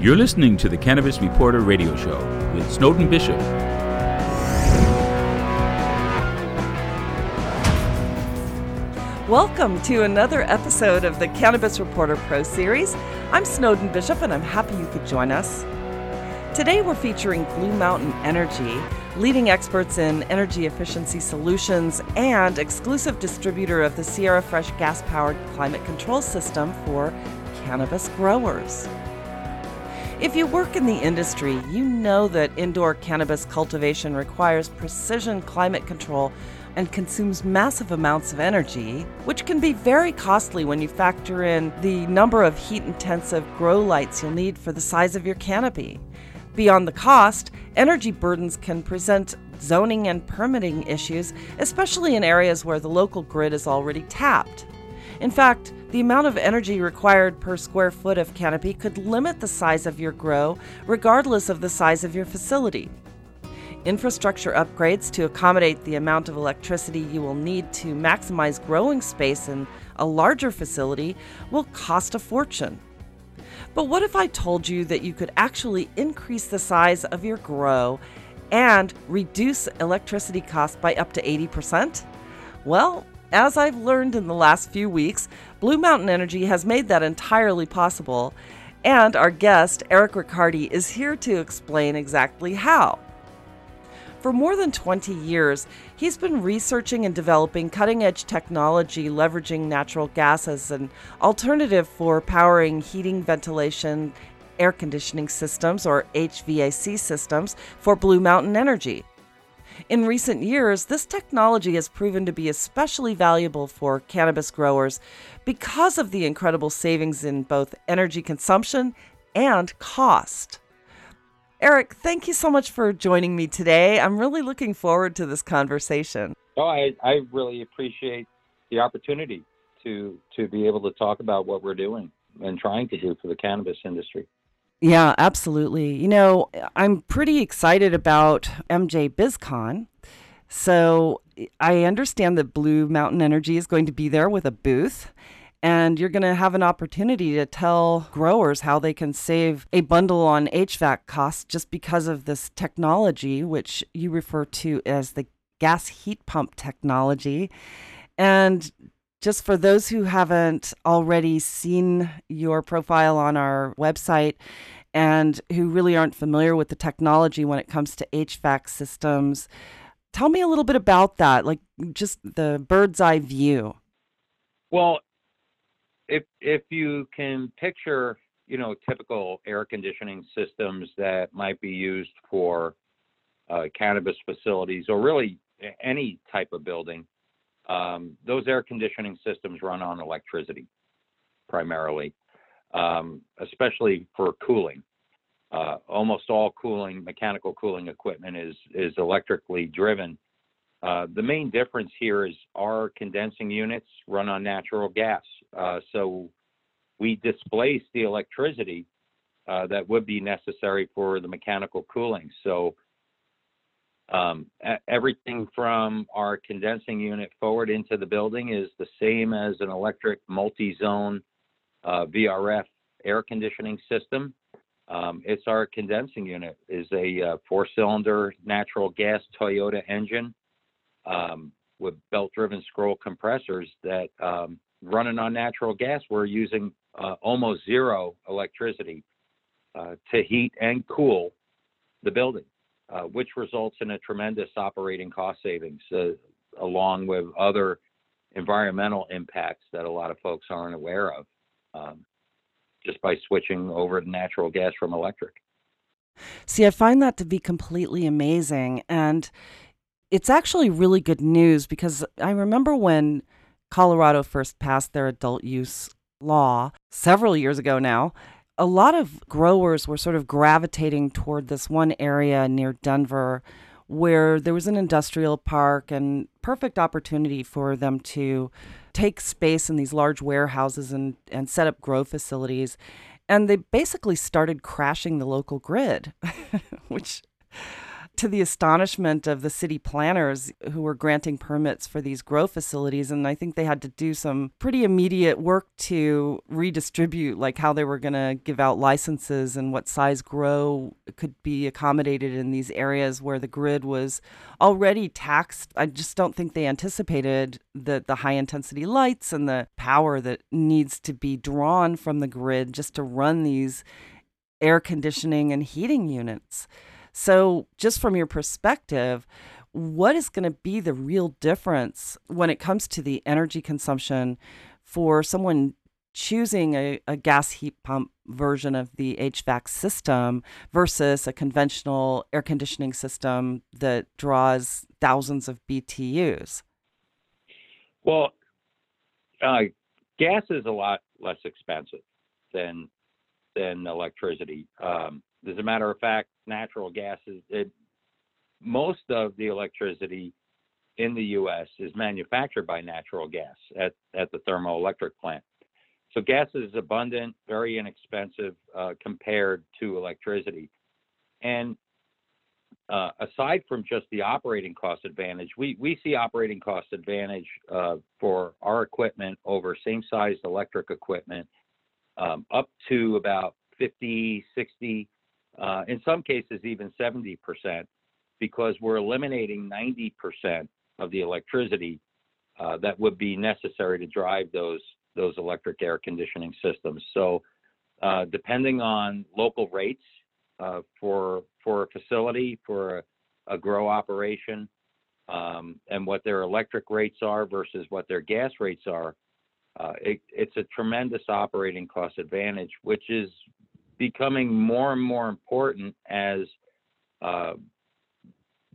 You're listening to the Cannabis Reporter Radio Show with Snowden Bishop. Welcome to another episode of the Cannabis Reporter Pro Series. I'm Snowden Bishop, and I'm happy you could join us. Today, we're featuring Blue Mountain Energy, leading experts in energy efficiency solutions and exclusive distributor of the Sierra Fresh gas powered climate control system for cannabis growers. If you work in the industry, you know that indoor cannabis cultivation requires precision climate control and consumes massive amounts of energy, which can be very costly when you factor in the number of heat intensive grow lights you'll need for the size of your canopy. Beyond the cost, energy burdens can present zoning and permitting issues, especially in areas where the local grid is already tapped. In fact, the amount of energy required per square foot of canopy could limit the size of your grow, regardless of the size of your facility. Infrastructure upgrades to accommodate the amount of electricity you will need to maximize growing space in a larger facility will cost a fortune. But what if I told you that you could actually increase the size of your grow and reduce electricity costs by up to 80%? Well, as I've learned in the last few weeks, Blue Mountain Energy has made that entirely possible, and our guest, Eric Riccardi, is here to explain exactly how. For more than 20 years, he's been researching and developing cutting edge technology leveraging natural gas as an alternative for powering heating, ventilation, air conditioning systems, or HVAC systems, for Blue Mountain Energy. In recent years, this technology has proven to be especially valuable for cannabis growers because of the incredible savings in both energy consumption and cost. Eric, thank you so much for joining me today. I'm really looking forward to this conversation. Oh, I, I really appreciate the opportunity to to be able to talk about what we're doing and trying to do for the cannabis industry. Yeah, absolutely. You know, I'm pretty excited about MJ BizCon. So I understand that Blue Mountain Energy is going to be there with a booth. And you're going to have an opportunity to tell growers how they can save a bundle on HVAC costs just because of this technology, which you refer to as the gas heat pump technology. And just for those who haven't already seen your profile on our website and who really aren't familiar with the technology when it comes to HVAC systems, tell me a little bit about that, like just the bird's eye view. Well, if if you can picture, you know, typical air conditioning systems that might be used for uh, cannabis facilities or really any type of building, um, those air conditioning systems run on electricity primarily, um, especially for cooling. Uh, almost all cooling, mechanical cooling equipment is is electrically driven. Uh, the main difference here is our condensing units run on natural gas, uh, so we displace the electricity uh, that would be necessary for the mechanical cooling. So um, everything from our condensing unit forward into the building is the same as an electric multi-zone uh, VRF air conditioning system. Um, it's our condensing unit is a uh, four-cylinder natural gas Toyota engine um, with belt-driven scroll compressors that um, running on natural gas. We're using uh, almost zero electricity uh, to heat and cool the building. Uh, which results in a tremendous operating cost savings, uh, along with other environmental impacts that a lot of folks aren't aware of, um, just by switching over to natural gas from electric. See, I find that to be completely amazing. And it's actually really good news because I remember when Colorado first passed their adult use law several years ago now a lot of growers were sort of gravitating toward this one area near Denver where there was an industrial park and perfect opportunity for them to take space in these large warehouses and, and set up grow facilities. And they basically started crashing the local grid, which to the astonishment of the city planners who were granting permits for these grow facilities. And I think they had to do some pretty immediate work to redistribute, like how they were going to give out licenses and what size grow could be accommodated in these areas where the grid was already taxed. I just don't think they anticipated the, the high intensity lights and the power that needs to be drawn from the grid just to run these air conditioning and heating units. So, just from your perspective, what is going to be the real difference when it comes to the energy consumption for someone choosing a, a gas heat pump version of the HVAC system versus a conventional air conditioning system that draws thousands of BTUs? Well, uh, gas is a lot less expensive than than electricity. Um, as a matter of fact, natural gas is it, most of the electricity in the U.S. is manufactured by natural gas at, at the thermoelectric plant. So gas is abundant, very inexpensive uh, compared to electricity. And uh, aside from just the operating cost advantage, we, we see operating cost advantage uh, for our equipment over same sized electric equipment um, up to about 50, 60, uh, in some cases even 70%, because we're eliminating 90% of the electricity uh, that would be necessary to drive those those electric air conditioning systems. So, uh, depending on local rates uh, for for a facility for a, a grow operation, um, and what their electric rates are versus what their gas rates are, uh, it, it's a tremendous operating cost advantage, which is becoming more and more important as uh,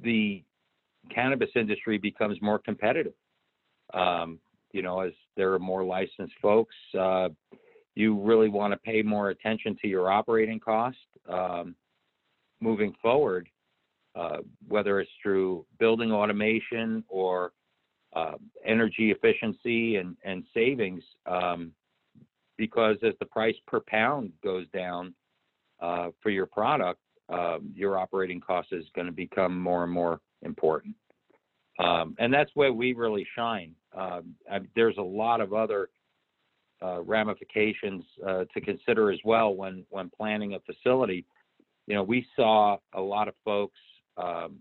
the cannabis industry becomes more competitive. Um, you know, as there are more licensed folks, uh, you really want to pay more attention to your operating cost um, moving forward, uh, whether it's through building automation or uh, energy efficiency and, and savings. Um, because as the price per pound goes down uh, for your product, uh, your operating cost is going to become more and more important. Um, and that's where we really shine. Um, I, there's a lot of other uh, ramifications uh, to consider as well when when planning a facility. You know, we saw a lot of folks um,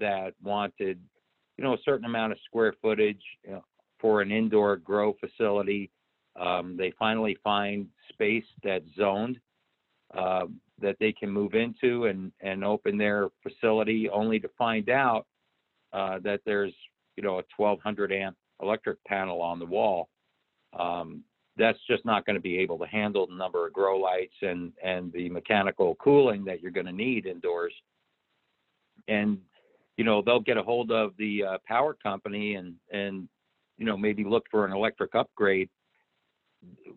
that wanted, you know, a certain amount of square footage you know, for an indoor grow facility um, they finally find space that's zoned uh, that they can move into and, and open their facility only to find out uh, that there's you know a 1200 amp electric panel on the wall. Um, that's just not going to be able to handle the number of grow lights and and the mechanical cooling that you're going to need indoors. And you know they'll get a hold of the uh, power company and and you know maybe look for an electric upgrade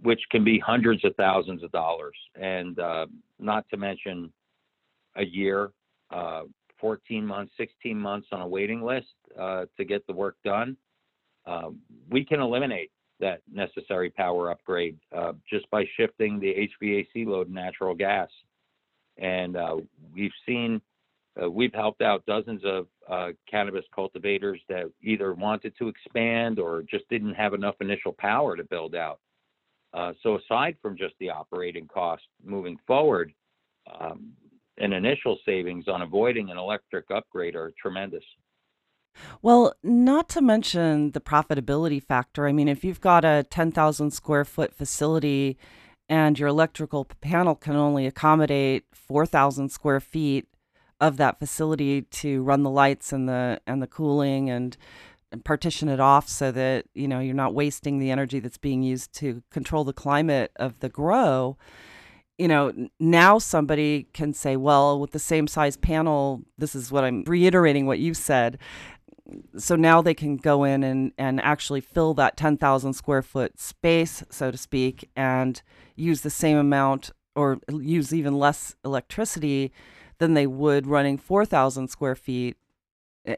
which can be hundreds of thousands of dollars, and uh, not to mention a year, uh, 14 months, 16 months on a waiting list uh, to get the work done. Um, we can eliminate that necessary power upgrade uh, just by shifting the HVAC load to natural gas. And uh, we've seen, uh, we've helped out dozens of cannabis cultivators that either wanted to expand or just didn't have enough initial power to build out. Uh, so aside from just the operating cost moving forward, um, an initial savings on avoiding an electric upgrade are tremendous. Well, not to mention the profitability factor. I mean, if you've got a 10,000 square foot facility and your electrical panel can only accommodate 4,000 square feet of that facility to run the lights and the and the cooling and partition it off so that you know you're not wasting the energy that's being used to control the climate of the grow you know now somebody can say well with the same size panel this is what i'm reiterating what you said so now they can go in and, and actually fill that 10,000 square foot space, so to speak, and use the same amount or use even less electricity than they would running 4,000 square feet.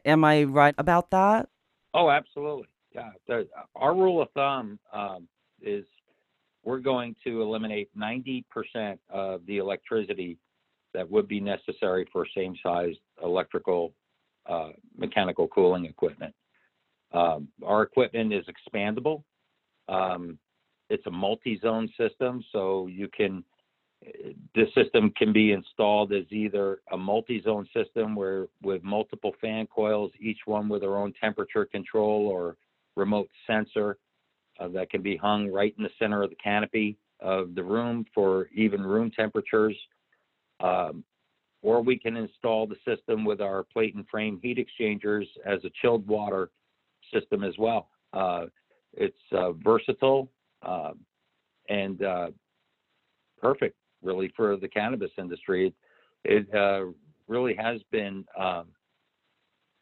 Am I right about that? Oh, absolutely. Yeah. The, our rule of thumb um, is we're going to eliminate 90% of the electricity that would be necessary for same-sized electrical, uh, mechanical cooling equipment. Um, Our equipment is expandable. Um, It's a multi-zone system, so you can, this system can be installed as either a multi-zone system where with multiple fan coils, each one with their own temperature control or remote sensor uh, that can be hung right in the center of the canopy of the room for even room temperatures. Um, or we can install the system with our plate and frame heat exchangers as a chilled water system as well. Uh, it's uh, versatile um, and uh, perfect, really, for the cannabis industry. It, uh, really has been um,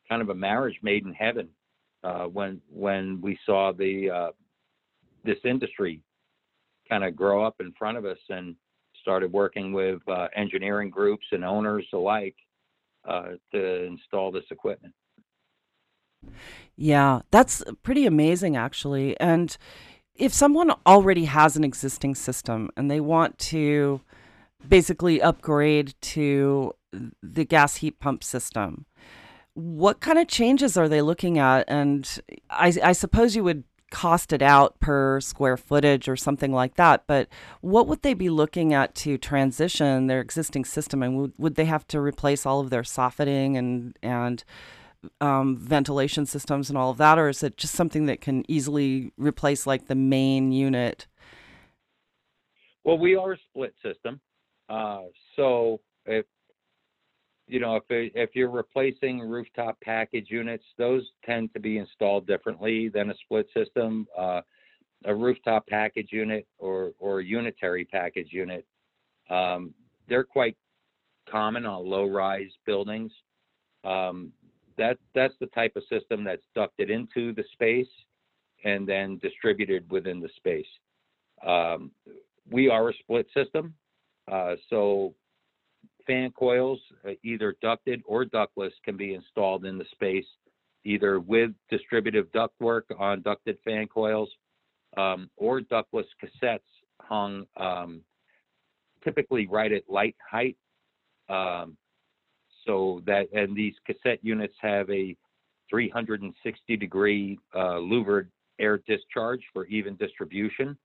kind of a marriage made in heaven uh, when when we saw the uh, this industry kind of grow up in front of us and started working with uh, engineering groups and owners alike uh, to install this equipment. Yeah, that's pretty amazing, actually. And if someone already has an existing system and they want to basically upgrade to the gas heat pump system, what kind of changes are they looking at? And I, I suppose you would cost it out per square footage or something like that. But what would they be looking at to transition their existing system? And would, would they have to replace all of their softening and and um, ventilation systems and all of that, or is it just something that can easily replace like the main unit? Well, we are a split system, uh, so if you know if if you're replacing rooftop package units, those tend to be installed differently than a split system. Uh, a rooftop package unit or or unitary package unit, um, they're quite common on low-rise buildings. Um, that that's the type of system that's ducted into the space and then distributed within the space. Um, we are a split system, uh, so fan coils, uh, either ducted or ductless, can be installed in the space, either with distributive ductwork on ducted fan coils um, or ductless cassettes hung um, typically right at light height. Um, so that and these cassette units have a 360 degree uh, louvered air discharge for even distribution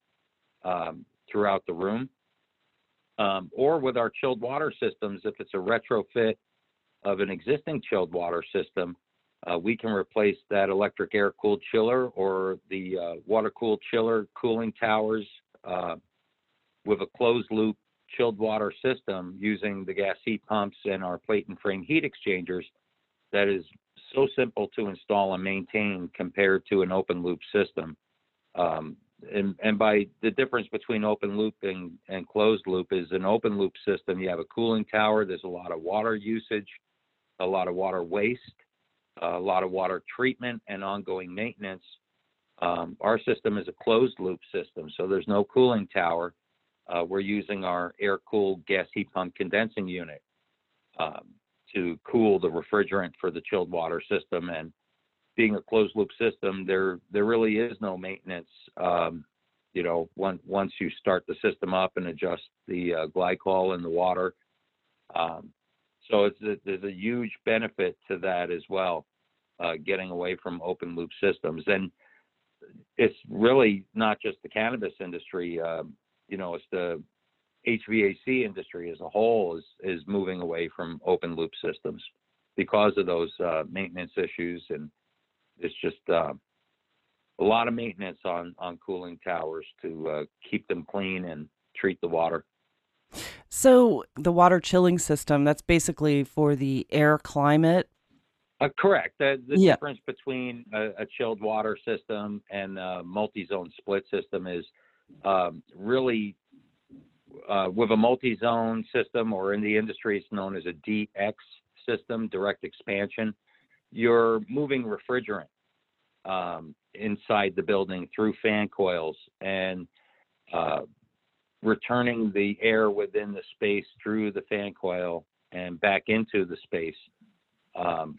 um, throughout the room. Um, or with our chilled water systems, if it's a retrofit of an existing chilled water system, uh, we can replace that electric air cooled chiller or the uh, water cooled chiller cooling towers uh, with a closed loop chilled water system using the gas heat pumps and our plate and frame heat exchangers that is so simple to install and maintain compared to an open loop system. Um, and, and by the difference between open loop and, and closed loop is an open loop system, you have a cooling tower, there's a lot of water usage, a lot of water waste, a lot of water treatment and ongoing maintenance. Um, our system is a closed loop system, so there's no cooling tower uh, we're using our air-cooled gas heat pump condensing unit um, to cool the refrigerant for the chilled water system. And being a closed-loop system, there there really is no maintenance. Um, you know, once once you start the system up and adjust the uh, glycol in the water. Um, so it's a, there's a huge benefit to that as well, uh, getting away from open loop systems. And it's really not just the cannabis industry. Um, you know, it's the HVAC industry as a whole is is moving away from open loop systems because of those uh, maintenance issues, and it's just uh, a lot of maintenance on on cooling towers to uh, keep them clean and treat the water. So the water chilling system that's basically for the air climate. Uh, correct. The, the Yeah. difference between a, a chilled water system and a multi-zone split system is um, really uh, with a multi-zone system, or in the industry, it's known as a DX system, direct expansion. You're moving refrigerant um, inside the building through fan coils and uh, returning the air within the space through the fan coil and back into the space. Um,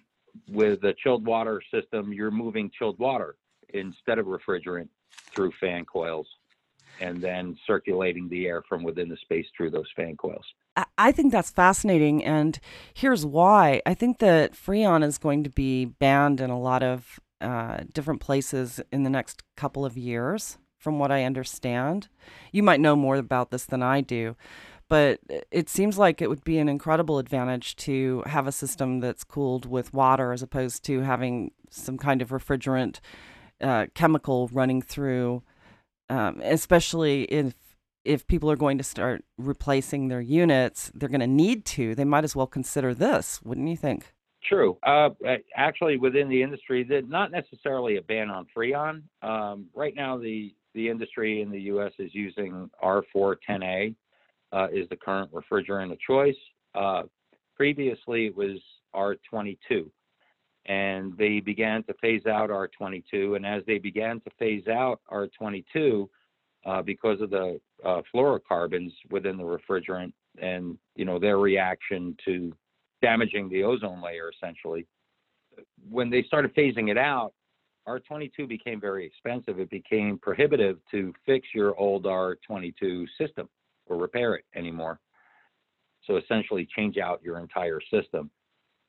with a chilled water system, you're moving chilled water instead of refrigerant through fan coils and then circulating the air from within the space through those fan coils. I think that's fascinating, and here's why. I think that Freon is going to be banned in a lot of uh, different places in the next couple of years, from what I understand. You might know more about this than I do, but it seems like it would be an incredible advantage to have a system that's cooled with water as opposed to having some kind of refrigerant uh, chemical running through, um, especially if if people are going to start replacing their units, they're going to need to. They might as well consider this, wouldn't you think? True. Uh, actually, within the industry, that not necessarily a ban on Freon. Um, right now, the the industry in the U.S. is using R410A uh, is the current refrigerant of choice. Uh, previously, it was R22, and they began to phase out R22. And as they began to phase out R22, uh, because of the uh, fluorocarbons within the refrigerant and you know their reaction to damaging the ozone layer essentially when they started phasing it out r22 became very expensive. It became prohibitive to fix your old r22 system or repair it anymore. So essentially change out your entire system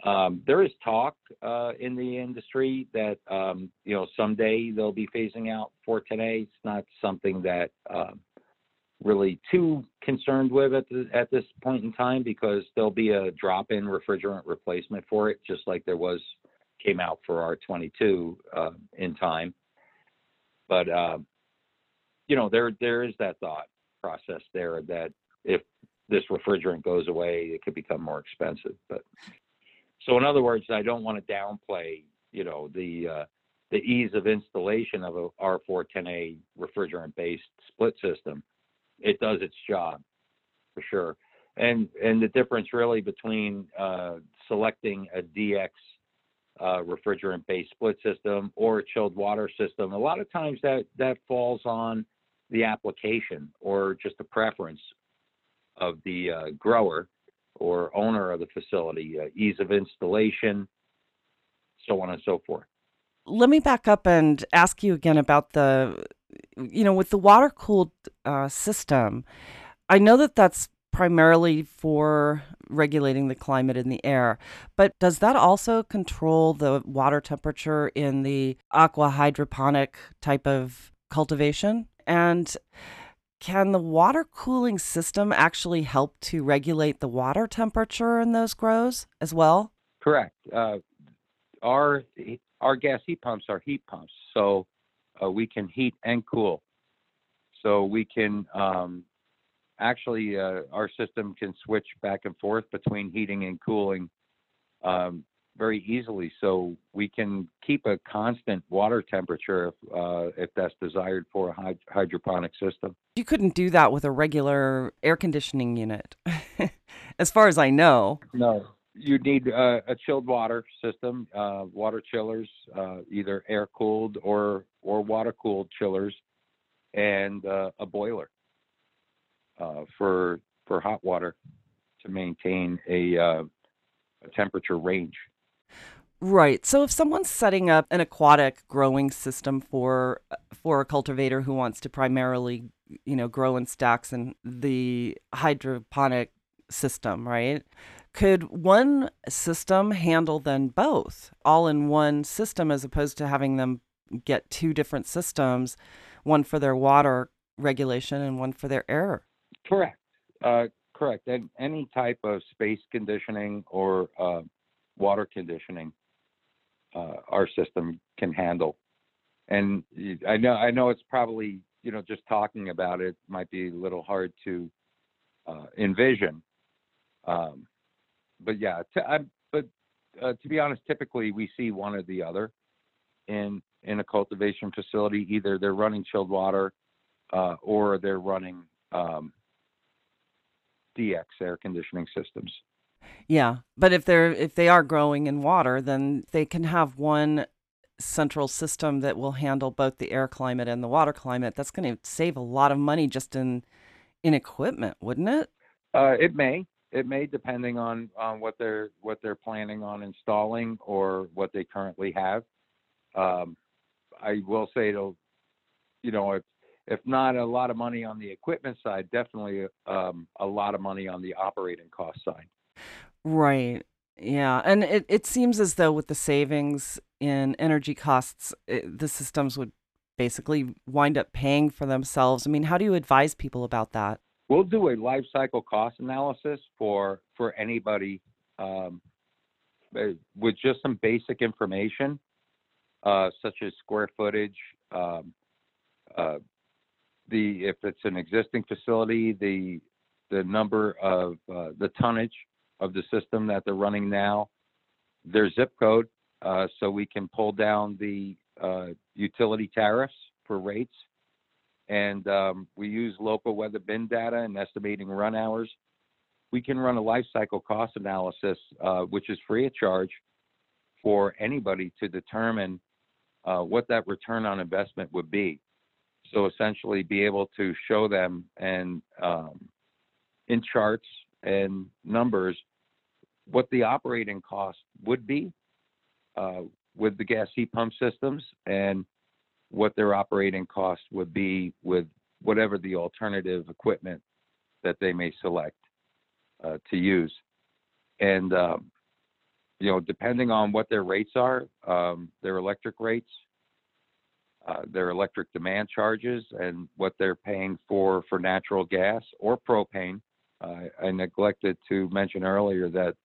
um, there is talk uh, in the industry that um, you know someday they'll be phasing out 410A. It's not something that um, really too concerned with at, the, at this point in time because there'll be a drop-in refrigerant replacement for it, just like there was came out for R22 uh, in time. But uh, you know, there there is that thought process there that if this refrigerant goes away, it could become more expensive. But so in other words, I don't want to downplay, you know, the uh, the ease of installation of a R410A refrigerant-based split system. It does its job for sure. And and the difference really between uh, selecting a DX uh, refrigerant-based split system or a chilled water system, a lot of times that that falls on the application or just the preference of the uh, grower or owner of the facility, uh, ease of installation, so on and so forth. Let me back up and ask you again about the, you know, with the water cooled uh, system. I know that that's primarily for regulating the climate in the air, but does that also control the water temperature in the aqua hydroponic type of cultivation? And can the water cooling system actually help to regulate the water temperature in those grows as well? Correct. Uh, our our gas heat pumps are heat pumps, so uh, we can heat and cool. So we can um, actually uh, our system can switch back and forth between heating and cooling um, very easily. So we can keep a constant water temperature if, uh, if that's desired for a hyd- hydroponic system. You couldn't do that with a regular air conditioning unit, as far as I know. No, you need uh, a chilled water system, uh, water chillers, uh, either air cooled or or water cooled chillers, and uh, a boiler uh, for for hot water to maintain a, a temperature range. Right. So if someone's setting up an aquatic growing system for for a cultivator who wants to primarily, you know, grow in stacks in the hydroponic system, right? Could one system handle then both, all in one system as opposed to having them get two different systems, one for their water regulation and one for their air? Correct. Uh, correct. And any type of space conditioning or uh, conditioning uh, our system can handle. And I know I know it's probably you know just talking about it might be a little hard to uh, envision. Um, but yeah, t- I, but uh, to be honest, typically we see one or the other in in a cultivation facility. Either they're running chilled water uh, or they're running um, DX air conditioning systems. Yeah, but if they're if they are growing in water, then they can have one central system that will handle both the air climate and the water climate. That's going to save a lot of money just in in equipment, wouldn't it? Uh, it may. It may, depending on on what they're what they're planning on installing or what they currently have. Um, I will say it'll, you know, if if not a lot of money on the equipment side, definitely um, a lot of money on the operating cost side. Right. Yeah. And it, it seems as though with the savings in energy costs, it, the systems would basically wind up paying for themselves. I mean, how do you advise people about that? We'll do a life cycle cost analysis for for anybody um, eh, with just some basic information, uh, such as square footage, um, uh, the if it's an existing facility, the the number of uh, the tonnage of the system that they're running now, their zip code, uh, so we can pull down the uh, utility tariffs for rates. And um, we use local weather bin data and estimating run hours. We can run a life cycle cost analysis, uh, which is free of charge for anybody to determine uh, what that return on investment would be. So essentially, be able to show them and um, in charts and numbers what the operating cost would be uh, with the gas heat pump systems and what their operating cost would be with whatever the alternative equipment that they may select uh, to use. And, um, you know, depending on what their rates are, um, their electric rates, uh, their electric demand charges, and what they're paying for for natural gas or propane. Uh, I neglected to mention earlier that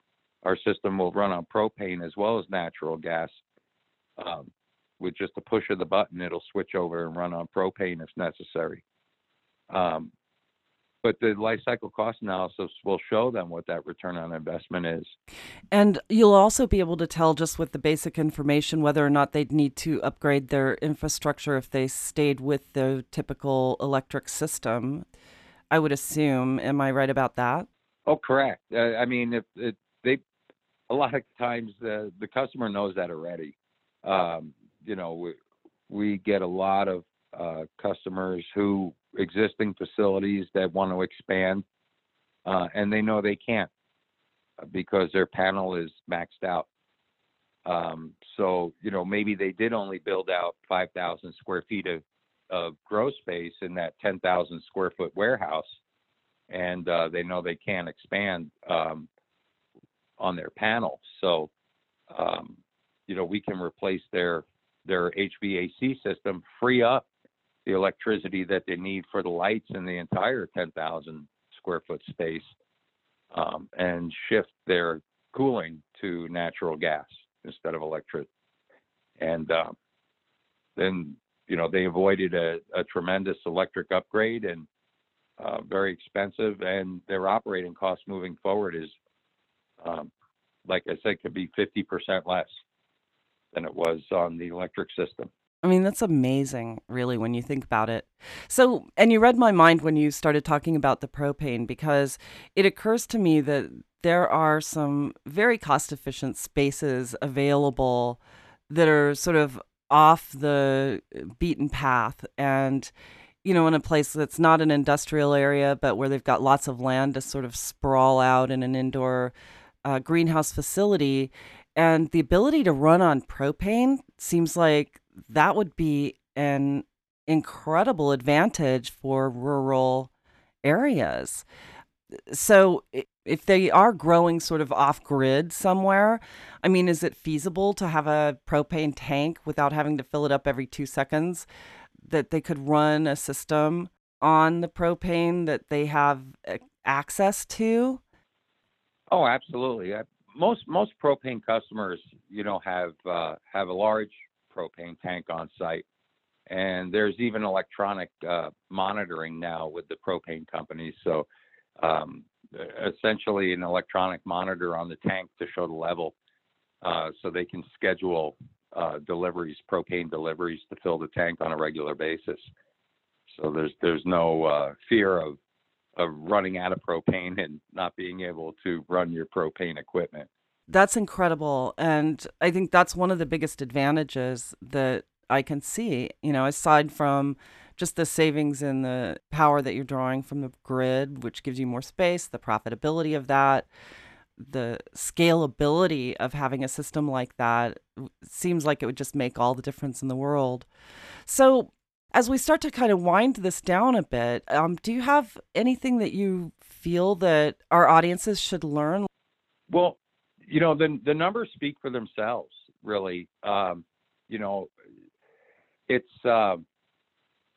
our system will run on propane as well as natural gas. Um, with just a push of the button, it'll switch over and run on propane if necessary. Um, but the life cycle cost analysis will show them what that return on investment is. And you'll also be able to tell just with the basic information whether or not they'd need to upgrade their infrastructure if they stayed with the typical electric system. I would assume. Am I right about that? Oh, correct. Uh, I mean, if, if they, a lot of times the the customer knows that already um, you know, we, we get a lot of uh, customers who existing facilities that want to expand, uh, and they know they can't uh, because their panel is maxed out. Um, so you know maybe they did only build out 5,000 square feet of, of grow space in that 10,000 square foot warehouse, and uh, they know they can't expand um, on their panel. So um, you know, we can replace their their HVAC system, free up the electricity that they need for the lights in the entire 10,000 square foot space, um, and shift their cooling to natural gas instead of electric. And um, then, you know, they avoided a, a tremendous electric upgrade and uh, very expensive, and their operating costs moving forward is, um, like I said, could be 50% less than it was on the electric system. I mean, that's amazing, really, when you think about it. So, and you read my mind when you started talking about the propane because it occurs to me that there are some very cost efficient spaces available that are sort of off the beaten path and you know in a place that's not an industrial area but where they've got lots of land to sort of sprawl out in an indoor uh, greenhouse facility and the ability to run on propane seems like that would be an incredible advantage for rural areas. So, if they are growing sort of off grid somewhere, I mean, is it feasible to have a propane tank without having to fill it up every two seconds? That they could run a system on the propane that they have access to? Oh, absolutely most most propane customers, you know, have uh, have a large propane tank on site, and there's even electronic uh, monitoring now with the propane companies. So, um, essentially, an electronic monitor on the tank to show the level, uh, so they can schedule uh, deliveries, propane deliveries, to fill the tank on a regular basis. So there's there's no uh, fear of of running out of propane and not being able to run your propane equipment. That's incredible. And I think that's one of the biggest advantages that I can see, you know, aside from just the savings in the power that you're drawing from the grid, which gives you more space, the profitability of that, the scalability of having a system like that seems like it would just make all the difference in the world. So, As we start to kind of wind this down a bit, um, do you have anything that you feel that our audiences should learn? Well, you know, the the numbers speak for themselves, really. Um, you know, it's uh,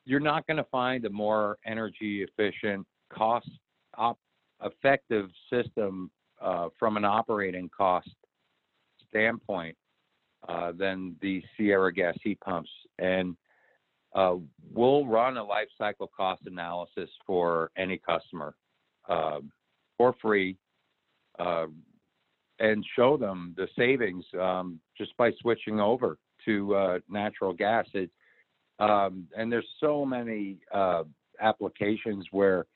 you're not going to find a more energy efficient, cost op- effective system uh, from an operating cost standpoint uh, than the Sierra gas heat pumps. And uh, we'll run a life cycle cost analysis for any customer um, for free uh, and show them the savings um, just by switching over to uh, natural gas. It, um, and there's so many uh, applications where,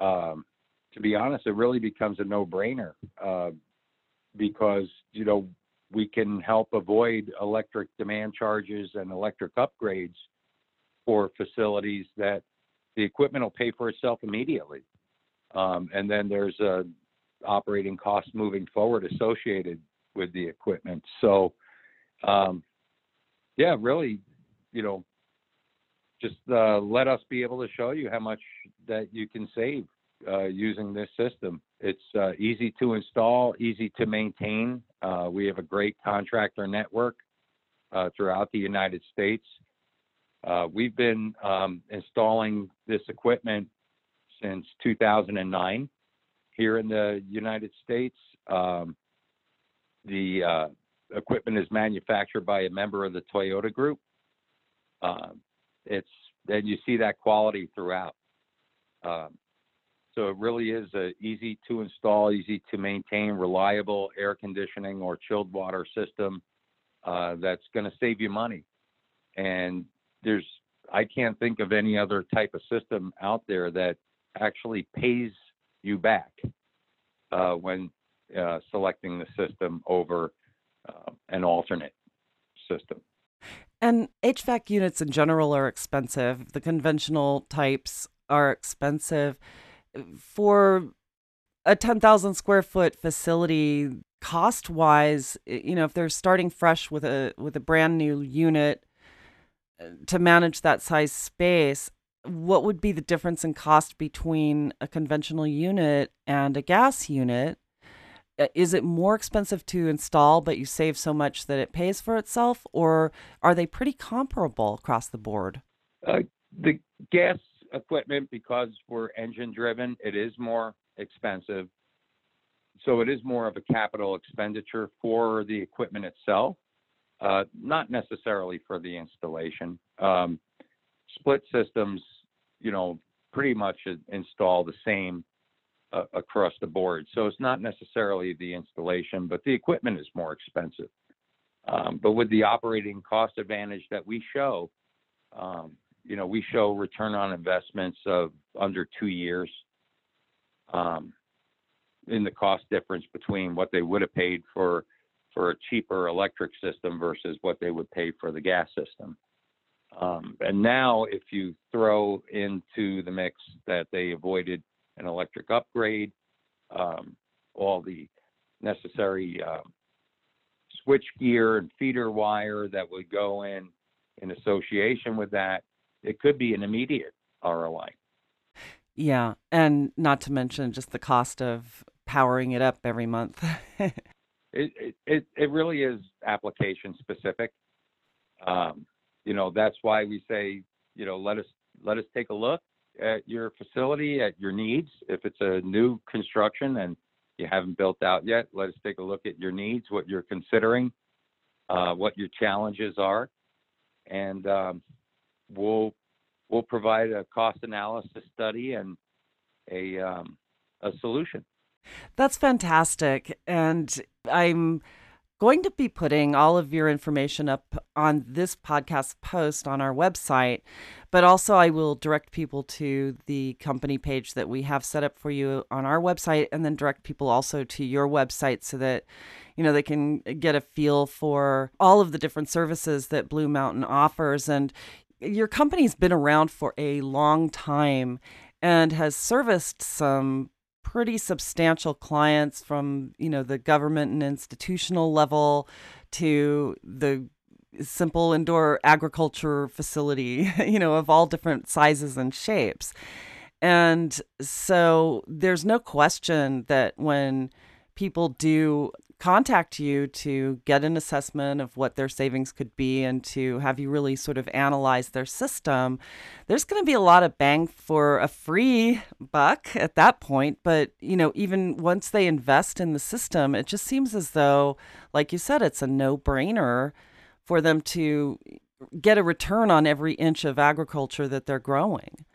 um, to be honest, it really becomes a no-brainer uh, because you know we can help avoid electric demand charges and electric upgrades for facilities that the equipment will pay for itself immediately. Um, and then there's a operating cost moving forward associated with the equipment. So, um, yeah, really, you know, just uh, let us be able to show you how much that you can save uh, using this system. It's uh, easy to install, easy to maintain. Uh, we have a great contractor network uh, throughout the United States. Uh, we've been um, installing this equipment since 2009 here in the United States. Um, the uh, equipment is manufactured by a member of the Toyota Group. Um, it's and you see that quality throughout. Um, so it really is a easy to install, easy to maintain, reliable air conditioning or chilled water system uh, that's going to save you money. And there's I can't think of any other type of system out there that actually pays you back uh, when uh, selecting the system over uh, an alternate system. And HVAC units in general are expensive. The conventional types are expensive. For a 10,000 square foot facility, cost wise, you know, if they're starting fresh with a with a brand new unit to manage that size space, what would be the difference in cost between a conventional unit and a gas unit? Is it more expensive to install, but you save so much that it pays for itself, or are they pretty comparable across the board? Uh, the gas equipment, because we're engine driven, it is more expensive. So it is more of a capital expenditure for the equipment itself, uh, not necessarily for the installation. Um, split systems, you know, pretty much install the same uh, across the board. So it's not necessarily the installation, but the equipment is more expensive. Um, but with the operating cost advantage that we show, um, you know, we show return on investments of under two years um, in the cost difference between what they would have paid for for a cheaper electric system versus what they would pay for the gas system. Um, and now, if you throw into the mix that they avoided an electric upgrade, um, all the necessary uh, switch gear and feeder wire that would go in in association with that, it could be an immediate ROI. Yeah, and not to mention just the cost of powering it up every month. it, it it really is application specific. Um, you know, that's why we say, you know, let us let us take a look at your facility, at your needs. If it's a new construction and you haven't built out yet, let us take a look at your needs, what you're considering, uh, what your challenges are, and um, we'll we'll provide a cost analysis study and a um, a solution. That's fantastic, and I'm going to be putting all of your information up on this podcast post on our website, but also I will direct people to the company page that we have set up for you on our website and then direct people also to your website so that you know they can get a feel for all of the different services that Blue Mountain offers. And your company's been around for a long time and has serviced some pretty substantial clients from you know the government and institutional level to the simple indoor agriculture facility, you know, of all different sizes and shapes. And so there's no question that when people do contact you to get an assessment of what their savings could be and to have you really sort of analyze their system, there's going to be a lot of bang for a free buck at that point. But, you know, even once they invest in the system, it just seems as though, like you said, it's a no brainer for them to get a return on every inch of agriculture that they're growing.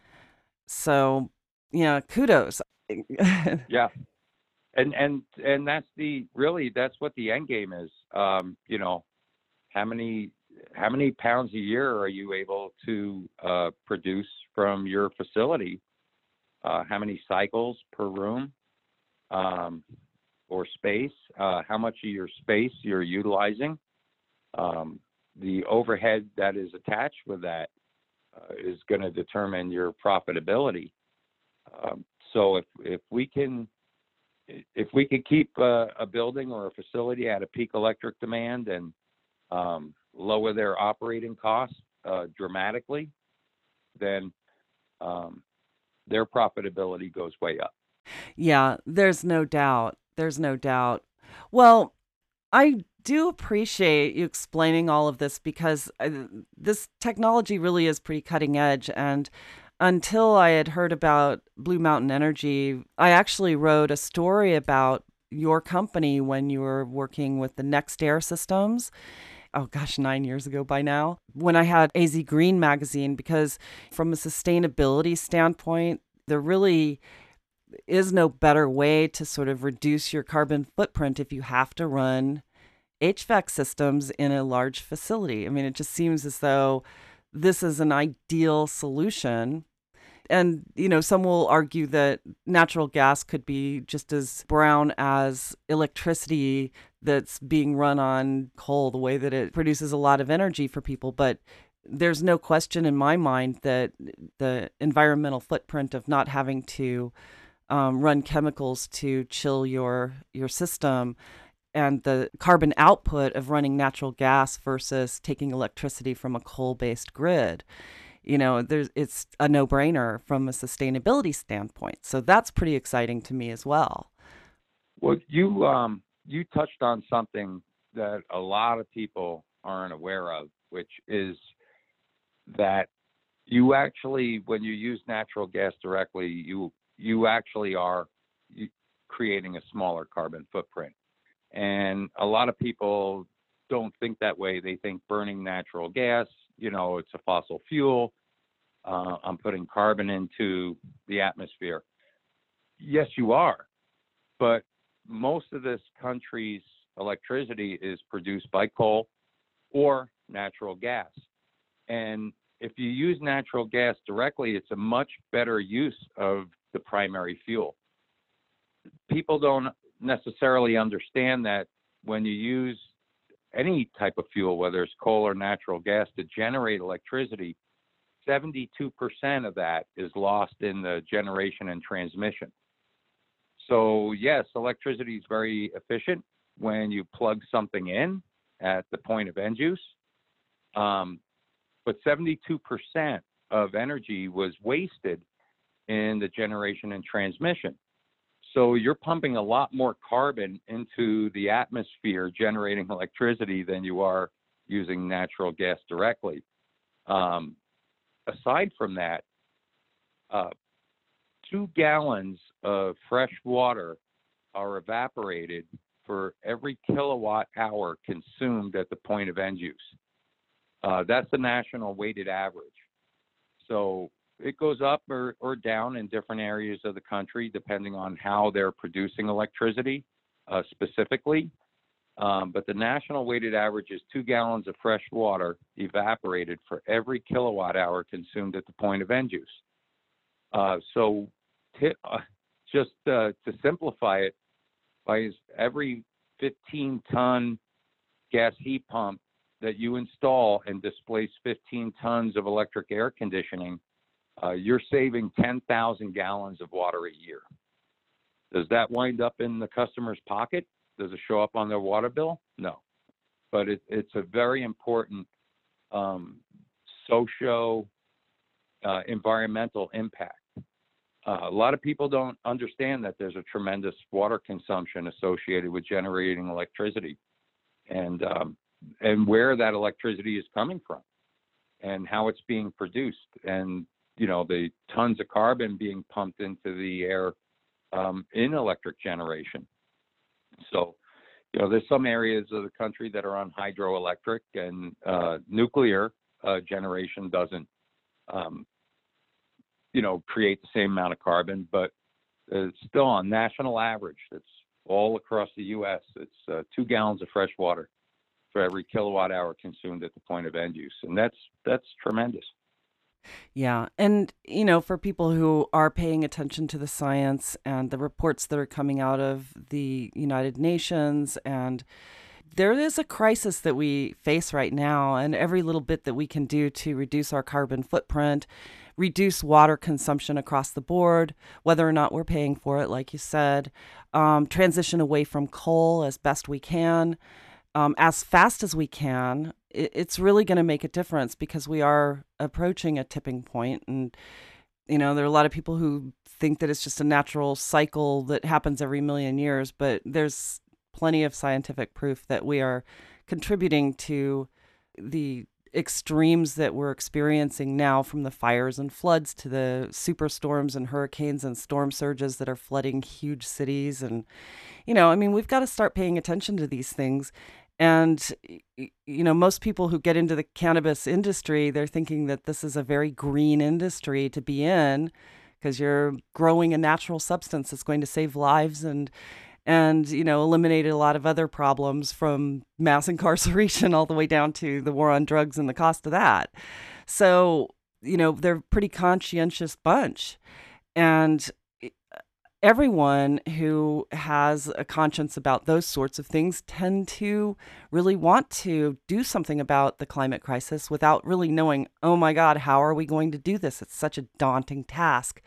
So, yeah, kudos. yeah and and and that's the really that's what the end game is. Um you know how many how many pounds a year are you able to uh, produce from your facility? Uh, how many cycles per room um, or space? Uh, how much of your space you're utilizing? Um, the overhead that is attached with that uh, is going to determine your profitability. Um, so if if we can if we could keep uh, a building or a facility at a peak electric demand and um, lower their operating costs uh, dramatically, then um, their profitability goes way up. Yeah, there's no doubt. There's no doubt. Well, I do appreciate you explaining all of this because uh, this technology really is pretty cutting edge and until I had heard about Blue Mountain Energy, I actually wrote a story about your company when you were working with the NextAire systems. Oh gosh, nine years ago by now, when I had AZ Green magazine, because from a sustainability standpoint, there really is no better way to sort of reduce your carbon footprint if you have to run HVAC systems in a large facility. I mean, it just seems as though this is an ideal solution and you know some will argue that natural gas could be just as brown as electricity that's being run on coal the way that it produces a lot of energy for people. But there's no question in my mind that the environmental footprint of not having to um, run chemicals to chill your your system and the carbon output of running natural gas versus taking electricity from a coal-based grid you know there's it's a no-brainer from a sustainability standpoint. So that's pretty exciting to me as well. Well you um you touched on something that a lot of people aren't aware of which is that you actually when you use natural gas directly you you actually are creating a smaller carbon footprint. And a lot of people don't think that way. They think burning natural gas you know, it's a fossil fuel. Uh, I'm putting carbon into the atmosphere. Yes, you are. But most of this country's electricity is produced by coal or natural gas. And if you use natural gas directly, it's a much better use of the primary fuel. People don't necessarily understand that when you use any type of fuel, whether it's coal or natural gas, to generate electricity, 72% of that is lost in the generation and transmission. So, yes, electricity is very efficient when you plug something in at the point of end use. Um, but 72% of energy was wasted in the generation and transmission. So you're pumping a lot more carbon into the atmosphere generating electricity than you are using natural gas directly. Um, aside from that, uh, two gallons of fresh water are evaporated for every kilowatt hour consumed at the point of end use. Uh, that's the national weighted average. So it goes up or, or down in different areas of the country depending on how they're producing electricity uh, specifically. Um, but the national weighted average is two gallons of fresh water evaporated for every kilowatt hour consumed at the point of end use. Uh, so, t- uh, just uh, to simplify it, by every 15 ton gas heat pump that you install and displace 15 tons of electric air conditioning, uh, you're saving 10,000 gallons of water a year. Does that wind up in the customer's pocket? Does it show up on their water bill? No. but it, it's a very important um, socio uh, environmental impact. Uh, a lot of people don't understand that there's a tremendous water consumption associated with generating electricity, and um, and where that electricity is coming from, and how it's being produced, and you know the tons of carbon being pumped into the air um, in electric generation. So, you know, there's some areas of the country that are on hydroelectric, and uh, nuclear uh, generation doesn't um, you know, create the same amount of carbon, but it's still on national average. It's all across the U.S. It's uh, two gallons of fresh water for every kilowatt hour consumed at the point of end use, and that's that's tremendous. Yeah. And, you know, for people who are paying attention to the science and the reports that are coming out of the United Nations, and there is a crisis that we face right now, and every little bit that we can do to reduce our carbon footprint reduce water consumption across the board, whether or not we're paying for it, like you said, um, transition away from coal as best we can, um, as fast as we can. It, it's really going to make a difference because we are approaching a tipping point. point and you know there are a lot of people who think that it's just a natural cycle that happens every million years but there's plenty of scientific proof that we are contributing to the extremes that we're experiencing now from the fires and floods to the superstorms and hurricanes and storm surges that are flooding huge cities and you know i mean we've got to start paying attention to these things and you know most people who get into the cannabis industry they're thinking that this is a very green industry to be in because you're growing a natural substance that's going to save lives and and you know eliminated a lot of other problems from mass incarceration all the way down to the war on drugs and the cost of that. So you know they're a pretty conscientious bunch. And everyone who has a conscience about those sorts of things tend to really want to do something about the climate crisis without really knowing oh my god how are we going to do this it's such a daunting task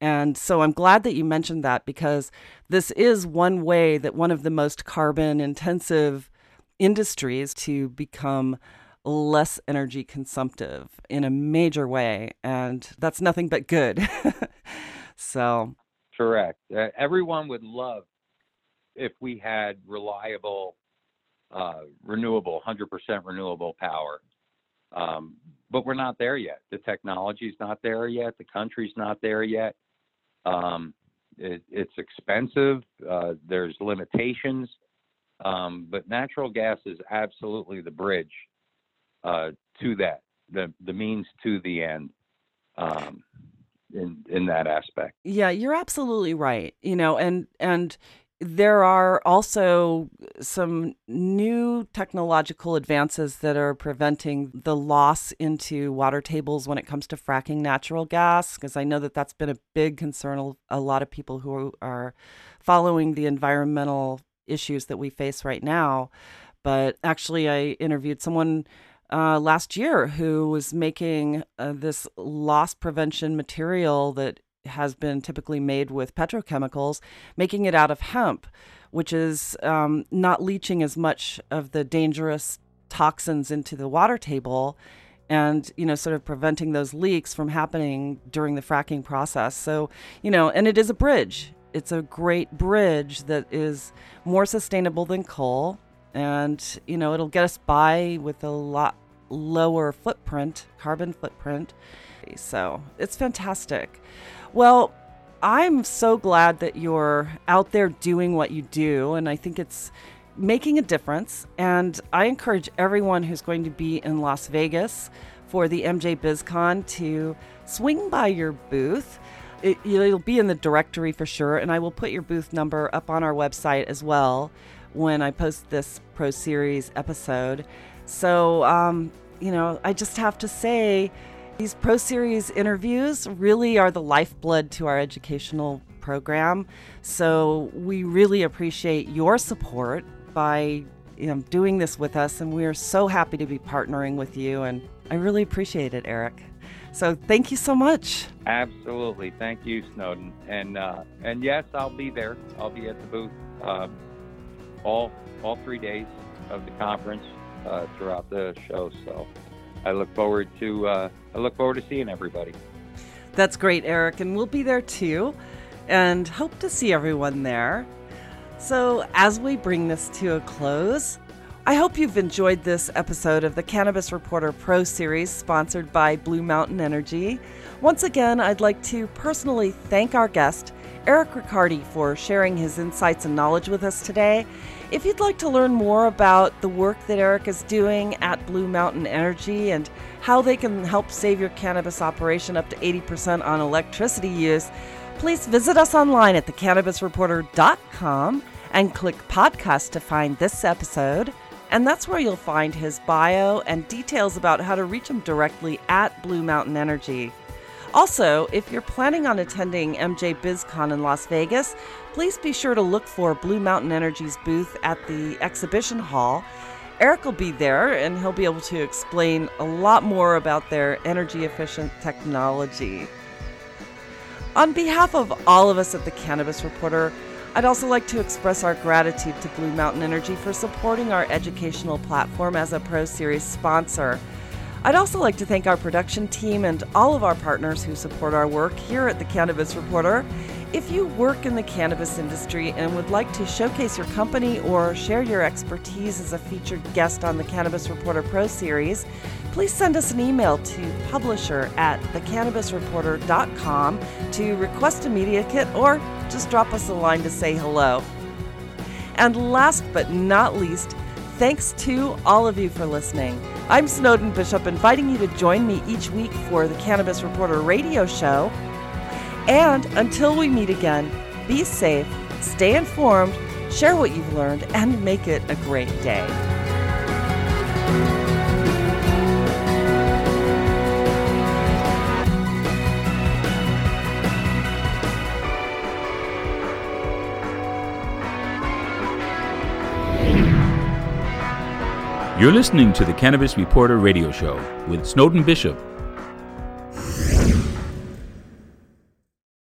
and so I'm glad that you mentioned that because this is one way that one of the most carbon intensive industries to become less energy consumptive in a major way. And that's nothing but good. so, correct. Uh, everyone would love if we had reliable, uh, renewable, 100% renewable power. Um, but we're not there yet. The technology's not there yet. The country's not there yet. Um, it, it's expensive. Uh, there's limitations, um, but natural gas is absolutely the bridge uh, to that, the the means to the end. Um, in in that aspect. Yeah, you're absolutely right. You know, and and there are also some new technological advances that are preventing the loss into water tables when it comes to fracking natural gas, because I know that that's been a big concern. A lot of people who are following the environmental issues that we face right now. But actually, I interviewed someone uh, last year who was making uh, this loss prevention material that has been typically made with petrochemicals, making it out of hemp, which is um, not leaching as much of the dangerous toxins into the water table and you know sort of preventing those leaks from happening during the fracking process. So you know and it is a bridge. It's a great bridge that is more sustainable than coal and you know it'll get us by with a lot lower footprint carbon footprint so it's fantastic well, I'm so glad that you're out there doing what you do, and I think it's making a difference. And I encourage everyone who's going to be in Las Vegas for the MJ BizCon to swing by your booth. It, will be in the directory for sure, and I will put your booth number up on our website as well when I post this Pro Series episode. So, um, you know, I just have to say, these Pro Series interviews really are the lifeblood to our educational program. So we really appreciate your support by you know, doing this with us, and we are so happy to be partnering with you. And I really appreciate it, Eric. So thank you so much. Absolutely, thank you, Snowden. And uh, and yes, I'll be there. I'll be at the booth uh, all all three days. of the conference uh, throughout the show. So I look forward to uh, I look forward to seeing everybody. That's great, Eric, and we'll be there too, and hope to see everyone there. So as we bring this to a close. I hope you've enjoyed this episode of the Cannabis Reporter Pro Series sponsored by Blue Mountain Energy. Once again, I'd like to personally thank our guest, Eric Riccardi, for sharing his insights and knowledge with us today. If you'd like to learn more about the work that Eric is doing at Blue Mountain Energy and how they can help save your cannabis operation up to 80% on electricity use, please visit us online at thecannabisreporter.com and click podcast to find this episode. And that's where you'll find his bio and details about how to reach him directly at Blue Mountain Energy. Also, if you're planning on attending MJ BizCon in Las Vegas, please be sure to look for Blue Mountain Energy's booth at the exhibition hall. Eric will be there and he'll be able to explain a lot more about their energy efficient technology. On behalf of all of us at the Cannabis Reporter, I'd also like to express our gratitude to Blue Mountain Energy for supporting our educational platform as a Pro Series sponsor. I'd also like to thank our production team and all of our partners who support our work here at the Cannabis Reporter. If you work in the cannabis industry and would like to showcase your company or share your expertise as a featured guest on the Cannabis Reporter Pro Series, please send us an email to publisher at thecannabisreporter.com to request a media kit or just drop us a line to say hello. And last but not least, thanks to all of you for listening. I'm Snowden Bishop, inviting you to join me each week for the Cannabis Reporter radio show. And until we meet again, be safe, stay informed, share what you've learned, and make it a great day. You're listening to the Cannabis Reporter Radio Show with Snowden Bishop